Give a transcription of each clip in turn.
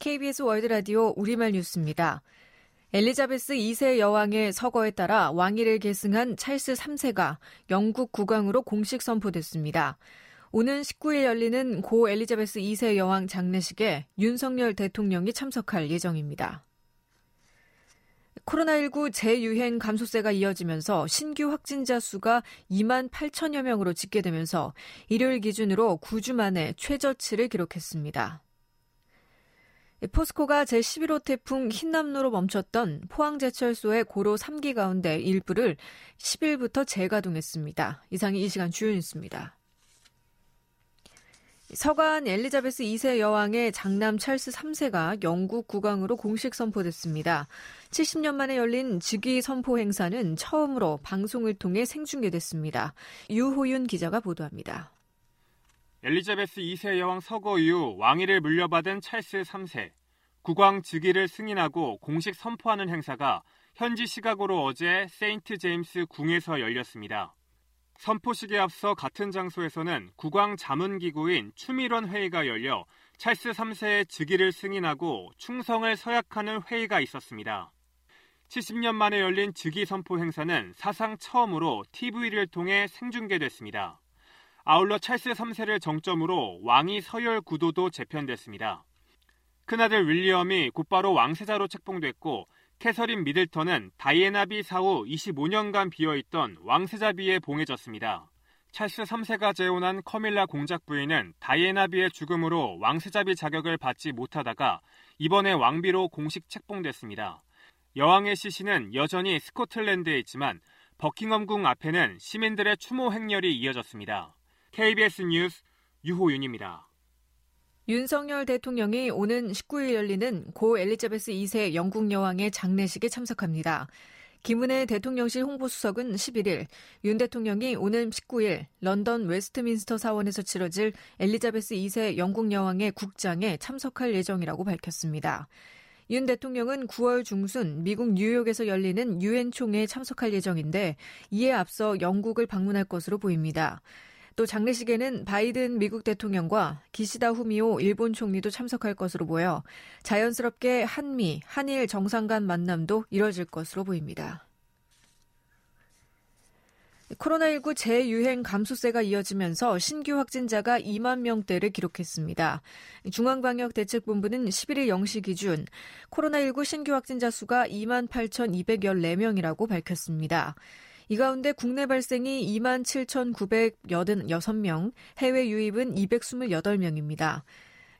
KBS 월드라디오 우리말 뉴스입니다. 엘리자베스 2세 여왕의 서거에 따라 왕위를 계승한 찰스 3세가 영국 국왕으로 공식 선포됐습니다. 오는 19일 열리는 고 엘리자베스 2세 여왕 장례식에 윤석열 대통령이 참석할 예정입니다. 코로나19 재유행 감소세가 이어지면서 신규 확진자 수가 2만 8천여 명으로 집계되면서 일요일 기준으로 9주 만에 최저치를 기록했습니다. 포스코가 제11호 태풍 흰남노로 멈췄던 포항제철소의 고로 3기 가운데 일부를 10일부터 재가동했습니다. 이상이 이 시간 주요 뉴스입니다. 서간 엘리자베스 2세 여왕의 장남 찰스 3세가 영국 국왕으로 공식 선포됐습니다. 70년 만에 열린 즉위 선포 행사는 처음으로 방송을 통해 생중계됐습니다. 유호윤 기자가 보도합니다. 엘리자베스 2세 여왕 서거 이후 왕위를 물려받은 찰스 3세. 국왕 즉위를 승인하고 공식 선포하는 행사가 현지 시각으로 어제 세인트 제임스 궁에서 열렸습니다. 선포식에 앞서 같은 장소에서는 국왕 자문기구인 추미론 회의가 열려 찰스 3세의 즉위를 승인하고 충성을 서약하는 회의가 있었습니다. 70년 만에 열린 즉위 선포 행사는 사상 처음으로 TV를 통해 생중계됐습니다. 아울러 찰스 3세를 정점으로 왕위 서열 구도도 재편됐습니다. 큰아들 윌리엄이 곧바로 왕세자로 책봉됐고 캐서린 미들턴은 다이애나비 사후 25년간 비어있던 왕세자비에 봉해졌습니다. 찰스 3세가 재혼한 커밀라 공작 부인은 다이애나비의 죽음으로 왕세자비 자격을 받지 못하다가 이번에 왕비로 공식 책봉됐습니다. 여왕의 시신은 여전히 스코틀랜드에 있지만 버킹엄궁 앞에는 시민들의 추모 행렬이 이어졌습니다. KBS 뉴스 유호윤입니다. 윤석열 대통령이 오는 19일 열리는 고 엘리자베스 2세 영국 여왕의 장례식에 참석합니다. 김은혜 대통령실 홍보수석은 11일 윤 대통령이 오는 19일 런던 웨스트민스터 사원에서 치러질 엘리자베스 2세 영국 여왕의 국장에 참석할 예정이라고 밝혔습니다. 윤 대통령은 9월 중순 미국 뉴욕에서 열리는 유엔 총회에 참석할 예정인데 이에 앞서 영국을 방문할 것으로 보입니다. 또 장례식에는 바이든 미국 대통령과 기시다 후미오 일본 총리도 참석할 것으로 보여 자연스럽게 한미, 한일 정상 간 만남도 이뤄질 것으로 보입니다. 코로나19 재유행 감소세가 이어지면서 신규 확진자가 2만 명대를 기록했습니다. 중앙방역대책본부는 11일 0시 기준 코로나19 신규 확진자 수가 2만 8,214명이라고 밝혔습니다. 이 가운데 국내 발생이 2만 7,986명, 해외 유입은 228명입니다.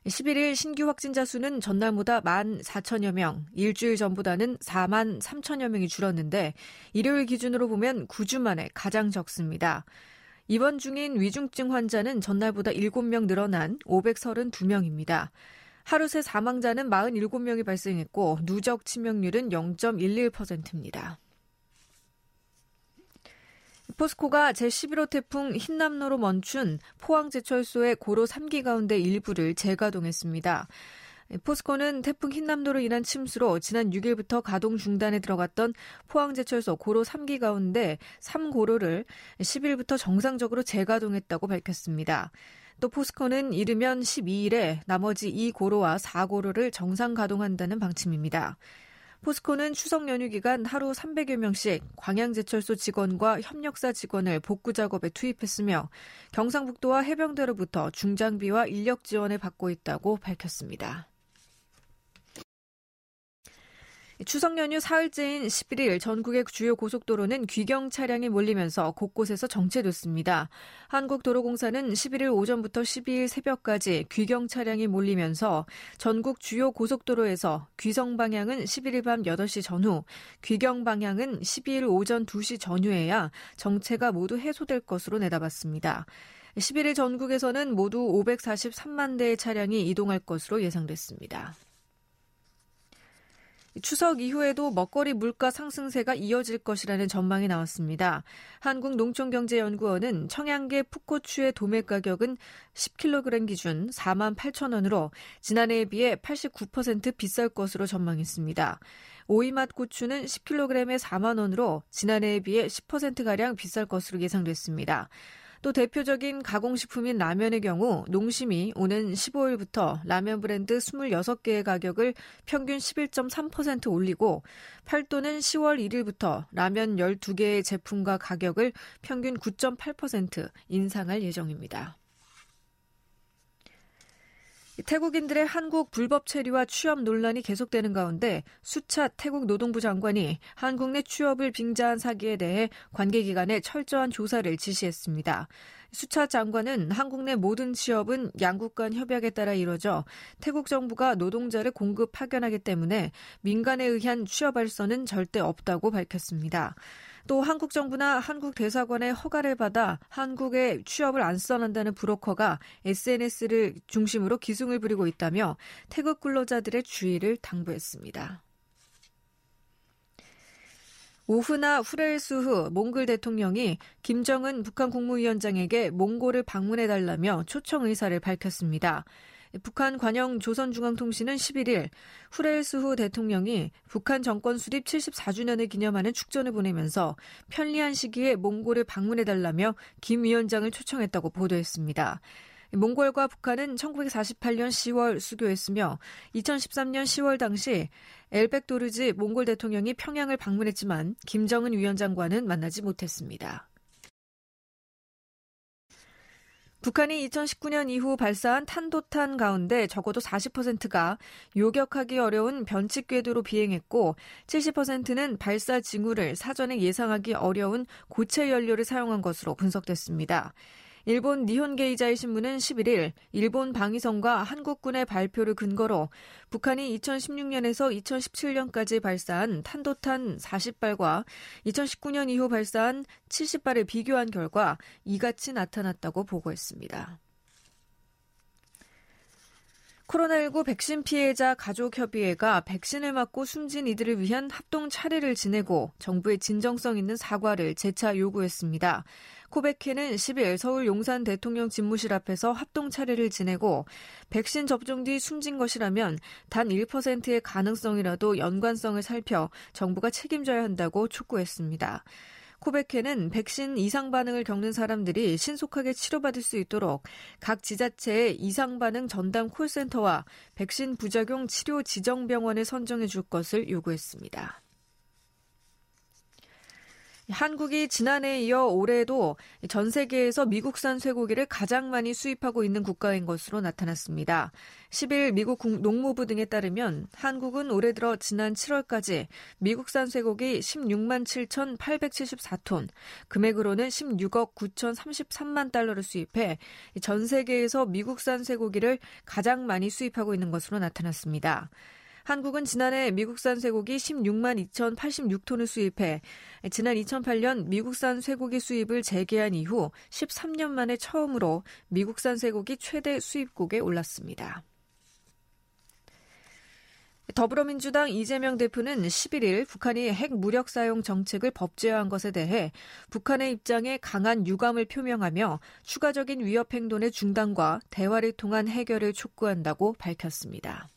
11일 신규 확진자 수는 전날보다 1만 4천여 명, 일주일 전보다는 4만 3천여 명이 줄었는데 일요일 기준으로 보면 9주 만에 가장 적습니다. 입원 중인 위중증 환자는 전날보다 7명 늘어난 532명입니다. 하루 새 사망자는 47명이 발생했고 누적 치명률은 0.11%입니다. 포스코가 제11호 태풍 흰남노로 멈춘 포항 제철소의 고로 3기 가운데 일부를 재가동했습니다. 포스코는 태풍 흰남노로 인한 침수로 지난 6일부터 가동 중단에 들어갔던 포항제철소 고로 3기 가운데 3고로를 10일부터 정상적으로 재가동했다고 밝혔습니다. 또 포스코는 이르면 12일에 나머지 2고로와 4고로를 정상 가동한다는 방침입니다. 포스코는 추석 연휴 기간 하루 300여 명씩 광양제철소 직원과 협력사 직원을 복구 작업에 투입했으며 경상북도와 해병대로부터 중장비와 인력 지원을 받고 있다고 밝혔습니다. 추석 연휴 사흘째인 11일 전국의 주요 고속도로는 귀경 차량이 몰리면서 곳곳에서 정체됐습니다. 한국도로공사는 11일 오전부터 12일 새벽까지 귀경 차량이 몰리면서 전국 주요 고속도로에서 귀성 방향은 11일 밤 8시 전후, 귀경 방향은 12일 오전 2시 전후에야 정체가 모두 해소될 것으로 내다봤습니다. 11일 전국에서는 모두 543만 대의 차량이 이동할 것으로 예상됐습니다. 추석 이후에도 먹거리 물가 상승세가 이어질 것이라는 전망이 나왔습니다. 한국농촌경제연구원은 청양계 풋고추의 도매 가격은 10kg 기준 4만 8천 원으로 지난해에 비해 89% 비쌀 것으로 전망했습니다. 오이맛 고추는 10kg에 4만 원으로 지난해에 비해 10%가량 비쌀 것으로 예상됐습니다. 또 대표적인 가공식품인 라면의 경우 농심이 오는 15일부터 라면 브랜드 26개의 가격을 평균 11.3% 올리고 팔도는 10월 1일부터 라면 12개의 제품과 가격을 평균 9.8% 인상할 예정입니다. 태국인들의 한국 불법 체류와 취업 논란이 계속되는 가운데 수차 태국 노동부 장관이 한국 내 취업을 빙자한 사기에 대해 관계기관에 철저한 조사를 지시했습니다. 수차 장관은 한국 내 모든 취업은 양국 간 협약에 따라 이뤄져 태국 정부가 노동자를 공급 파견하기 때문에 민간에 의한 취업 발선은 절대 없다고 밝혔습니다. 또 한국 정부나 한국 대사관의 허가를 받아 한국에 취업을 안 선한다는 브로커가 SNS를 중심으로 기승을 부리고 있다며 태국 근로자들의 주의를 당부했습니다. 오후나 후레일수 후 몽골 대통령이 김정은 북한 국무위원장에게 몽골을 방문해 달라며 초청 의사를 밝혔습니다. 북한 관영 조선중앙통신은 11일 후레일스후 대통령이 북한 정권 수립 74주년을 기념하는 축전을 보내면서 편리한 시기에 몽골을 방문해달라며 김 위원장을 초청했다고 보도했습니다. 몽골과 북한은 1948년 10월 수교했으며 2013년 10월 당시 엘백도르지 몽골 대통령이 평양을 방문했지만 김정은 위원장과는 만나지 못했습니다. 북한이 2019년 이후 발사한 탄도탄 가운데 적어도 40%가 요격하기 어려운 변칙 궤도로 비행했고 70%는 발사 징후를 사전에 예상하기 어려운 고체 연료를 사용한 것으로 분석됐습니다. 일본 니혼 게이자의 신문은 11일 일본 방위성과 한국군의 발표를 근거로 북한이 2016년에서 2017년까지 발사한 탄도탄 40발과 2019년 이후 발사한 70발을 비교한 결과 이같이 나타났다고 보고했습니다. 코로나19 백신 피해자 가족협의회가 백신을 맞고 숨진 이들을 위한 합동 차례를 지내고 정부의 진정성 있는 사과를 재차 요구했습니다. 코백회는 10일 서울 용산 대통령 집무실 앞에서 합동 차례를 지내고 백신 접종 뒤 숨진 것이라면 단 1%의 가능성이라도 연관성을 살펴 정부가 책임져야 한다고 촉구했습니다. 코베케는 백신 이상 반응을 겪는 사람들이 신속하게 치료받을 수 있도록 각 지자체의 이상 반응 전담 콜센터와 백신 부작용 치료 지정 병원을 선정해 줄 것을 요구했습니다. 한국이 지난해에 이어 올해도 전 세계에서 미국산 쇠고기를 가장 많이 수입하고 있는 국가인 것으로 나타났습니다. 10일 미국 농무부 등에 따르면 한국은 올해 들어 지난 7월까지 미국산 쇠고기 16만 7,874톤, 금액으로는 16억 9,033만 달러를 수입해 전 세계에서 미국산 쇠고기를 가장 많이 수입하고 있는 것으로 나타났습니다. 한국은 지난해 미국산 쇠고기 16만 2,086톤을 수입해 지난 2008년 미국산 쇠고기 수입을 재개한 이후 13년 만에 처음으로 미국산 쇠고기 최대 수입국에 올랐습니다. 더불어민주당 이재명 대표는 11일 북한이 핵 무력 사용 정책을 법제화한 것에 대해 북한의 입장에 강한 유감을 표명하며 추가적인 위협 행동의 중단과 대화를 통한 해결을 촉구한다고 밝혔습니다.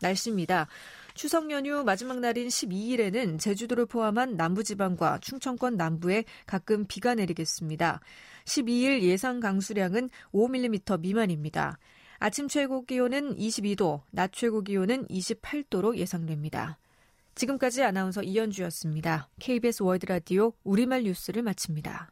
날씨입니다. 추석 연휴 마지막 날인 12일에는 제주도를 포함한 남부지방과 충청권 남부에 가끔 비가 내리겠습니다. 12일 예상 강수량은 5mm 미만입니다. 아침 최고 기온은 22도, 낮 최고 기온은 28도로 예상됩니다. 지금까지 아나운서 이현주였습니다. KBS 월드라디오 우리말 뉴스를 마칩니다.